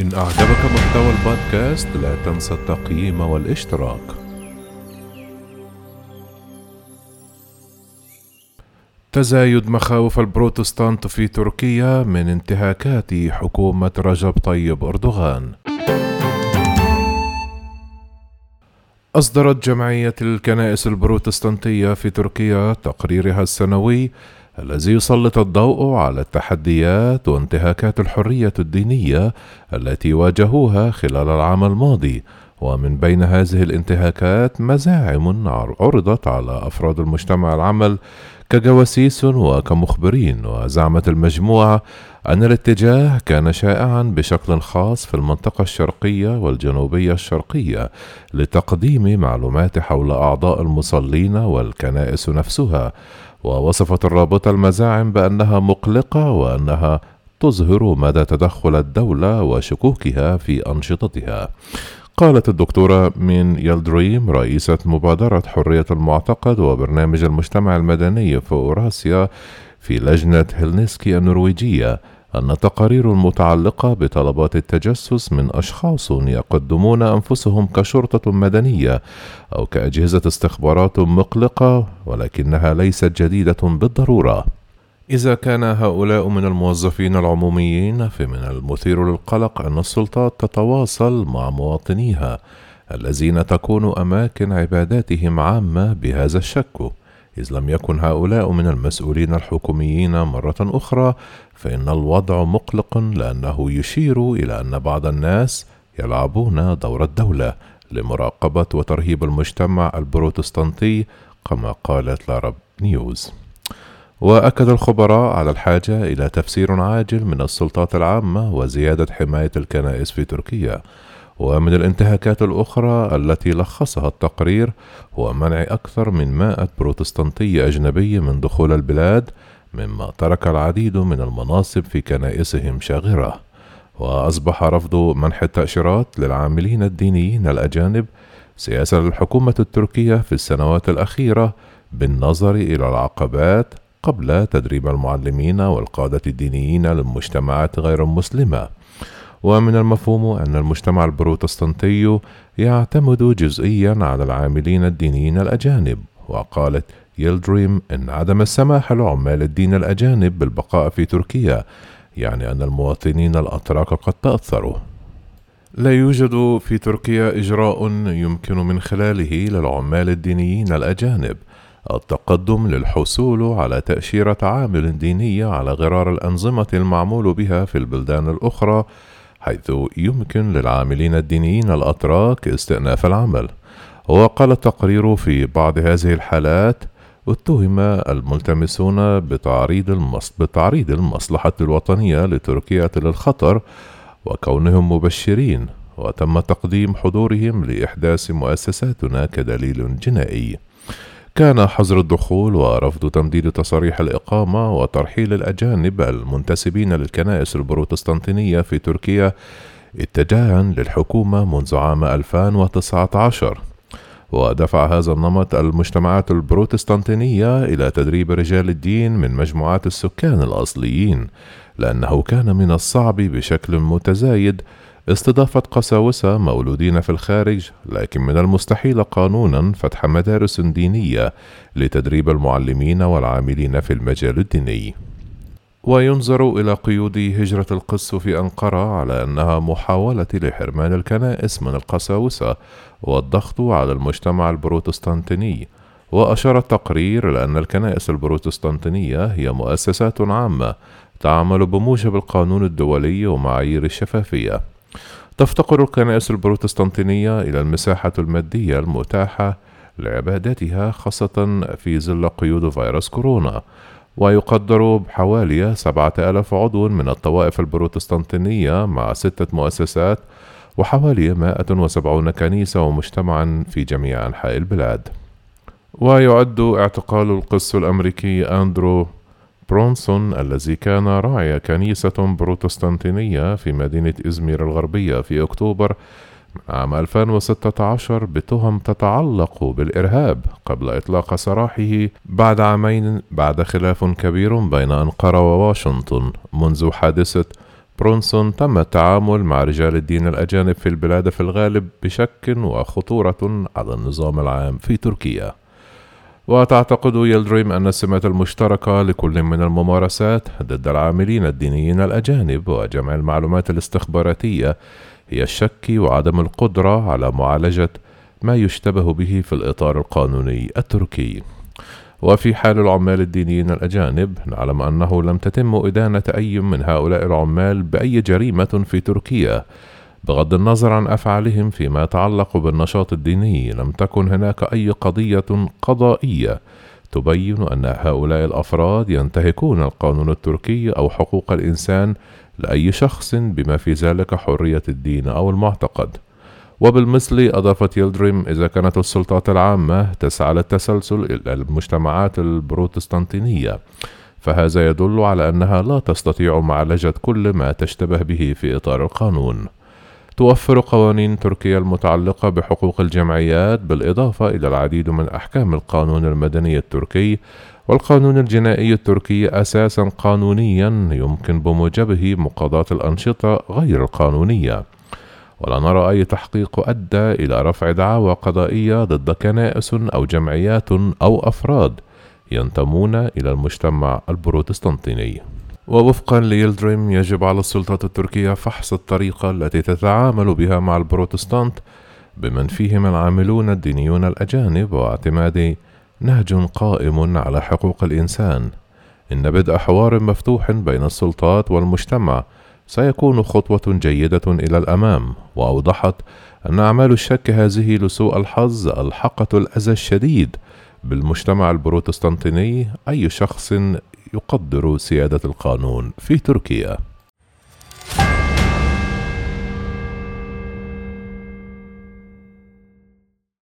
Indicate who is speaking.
Speaker 1: إن أعجبك محتوى البودكاست لا تنسى التقييم والاشتراك. تزايد مخاوف البروتستانت في تركيا من انتهاكات حكومة رجب طيب أردوغان. أصدرت جمعية الكنائس البروتستانتية في تركيا تقريرها السنوي الذي يسلط الضوء على التحديات وانتهاكات الحرية الدينية التي واجهوها خلال العام الماضي. ومن بين هذه الانتهاكات مزاعم عرضت على أفراد المجتمع العمل كجواسيس وكمخبرين وزعمت المجموعة أن الاتجاه كان شائعا بشكل خاص في المنطقة الشرقية والجنوبية الشرقية لتقديم معلومات حول أعضاء المصلين والكنائس نفسها ووصفت الرابطة المزاعم بأنها مقلقة وأنها تظهر مدى تدخل الدولة وشكوكها في أنشطتها. قالت الدكتورة مين يلدريم رئيسة مبادرة حرية المعتقد وبرنامج المجتمع المدني في أوراسيا في لجنة هيلنسكي النرويجية أن التقارير المتعلقة بطلبات التجسس من أشخاص يقدمون أنفسهم كشرطة مدنية أو كأجهزة استخبارات مقلقة ولكنها ليست جديدة بالضرورة. إذا كان هؤلاء من الموظفين العموميين فمن المثير للقلق أن السلطات تتواصل مع مواطنيها الذين تكون أماكن عباداتهم عامة بهذا الشك. إذ لم يكن هؤلاء من المسؤولين الحكوميين مرة أخرى فإن الوضع مقلق لأنه يشير إلى أن بعض الناس يلعبون دور الدولة لمراقبة وترهيب المجتمع البروتستانتي كما قالت لارب نيوز. وأكد الخبراء على الحاجة إلى تفسير عاجل من السلطات العامة وزيادة حماية الكنائس في تركيا ومن الانتهاكات الأخرى التي لخصها التقرير هو منع أكثر من مائة بروتستانتي أجنبي من دخول البلاد مما ترك العديد من المناصب في كنائسهم شاغرة. وأصبح رفض منح التأشيرات للعاملين الدينيين الأجانب سياسة للحكومة التركية في السنوات الأخيرة بالنظر إلى العقبات قبل تدريب المعلمين والقادة الدينيين للمجتمعات غير المسلمة ومن المفهوم أن المجتمع البروتستانتي يعتمد جزئيا على العاملين الدينيين الأجانب وقالت يلدريم أن عدم السماح لعمال الدين الأجانب بالبقاء في تركيا يعني أن المواطنين الأتراك قد تأثروا. لا يوجد في تركيا إجراء يمكن من خلاله للعمال الدينيين الأجانب التقدم للحصول على تأشيرة عامل دينية على غرار الأنظمة المعمول بها في البلدان الأخرى حيث يمكن للعاملين الدينيين الأتراك استئناف العمل. وقال التقرير في بعض هذه الحالات اتهم الملتمسون بتعريض المص... بتعريض المصلحة الوطنية لتركيا للخطر وكونهم مبشرين وتم تقديم حضورهم لإحداث مؤسساتنا كدليل جنائي. كان حظر الدخول ورفض تمديد تصاريح الإقامة وترحيل الأجانب المنتسبين للكنائس البروتستانتينية في تركيا اتجاها للحكومة منذ عام 2019 ودفع هذا النمط المجتمعات البروتستانتينية إلى تدريب رجال الدين من مجموعات السكان الأصليين لأنه كان من الصعب بشكل متزايد استضافة قساوسة مولودين في الخارج لكن من المستحيل قانونا فتح مدارس دينية لتدريب المعلمين والعاملين في المجال الديني. وينظر إلى قيود هجرة القس في أنقرة على أنها محاولة لحرمان الكنائس من القساوسة والضغط على المجتمع البروتستانتيني. وأشار التقرير إلى أن الكنائس البروتستانتينية هي مؤسسات عامة تعمل بموجب القانون الدولي ومعايير الشفافية. تفتقر الكنائس البروتستانتينية إلى المساحة المادية المتاحة لعبادتها خاصة في ظل قيود فيروس كورونا ويقدر بحوالي سبعة ألاف عضو من الطوائف البروتستانتينية مع ستة مؤسسات وحوالي 170 كنيسة ومجتمعا في جميع أنحاء البلاد. ويعد اعتقال القس الأمريكي أندرو برونسون الذي كان راعي كنيسة بروتستانتينية في مدينة إزمير الغربية في أكتوبر عام 2016 بتهم تتعلق بالإرهاب قبل إطلاق سراحه بعد عامين بعد خلاف كبير بين أنقرة وواشنطن. منذ حادثة برونسون تم التعامل مع رجال الدين الأجانب في البلاد في الغالب بشك وخطورة على النظام العام في تركيا. وتعتقد يلدريم أن السمات المشتركة لكل من الممارسات ضد العاملين الدينيين الأجانب وجمع المعلومات الاستخباراتية هي الشك وعدم القدرة على معالجة ما يشتبه به في الإطار القانوني التركي. وفي حال العمال الدينيين الأجانب نعلم أنه لم تتم إدانة أي من هؤلاء العمال بأي جريمة في تركيا بغض النظر عن أفعالهم فيما يتعلق بالنشاط الديني لم تكن هناك أي قضية قضائية تبين أن هؤلاء الأفراد ينتهكون القانون التركي أو حقوق الإنسان لأي شخص بما في ذلك حرية الدين أو المعتقد. وبالمثل أضافت يلدريم إذا كانت السلطات العامة تسعى للتسلسل إلى المجتمعات البروتستانتينية فهذا يدل على أنها لا تستطيع معالجة كل ما تشتبه به في إطار القانون. توفر قوانين تركيا المتعلقة بحقوق الجمعيات بالإضافة إلى العديد من أحكام القانون المدني التركي والقانون الجنائي التركي أساسا قانونيا يمكن بموجبه مقاضاة الأنشطة غير القانونية. ولا نرى أي تحقيق أدى إلى رفع دعاوى قضائية ضد كنائس أو جمعيات أو أفراد ينتمون إلى المجتمع البروتستانتيني. ووفقا ليلدريم يجب على السلطات التركية فحص الطريقة التي تتعامل بها مع البروتستانت بمن فيهم العاملون الدينيون الأجانب واعتماد نهج قائم على حقوق الإنسان. إن بدء حوار مفتوح بين السلطات والمجتمع سيكون خطوة جيدة إلى الأمام، وأوضحت أن أعمال الشك هذه لسوء الحظ ألحقت الأذى الشديد بالمجتمع البروتستانتيني أي شخص يقدر سيادة القانون في تركيا.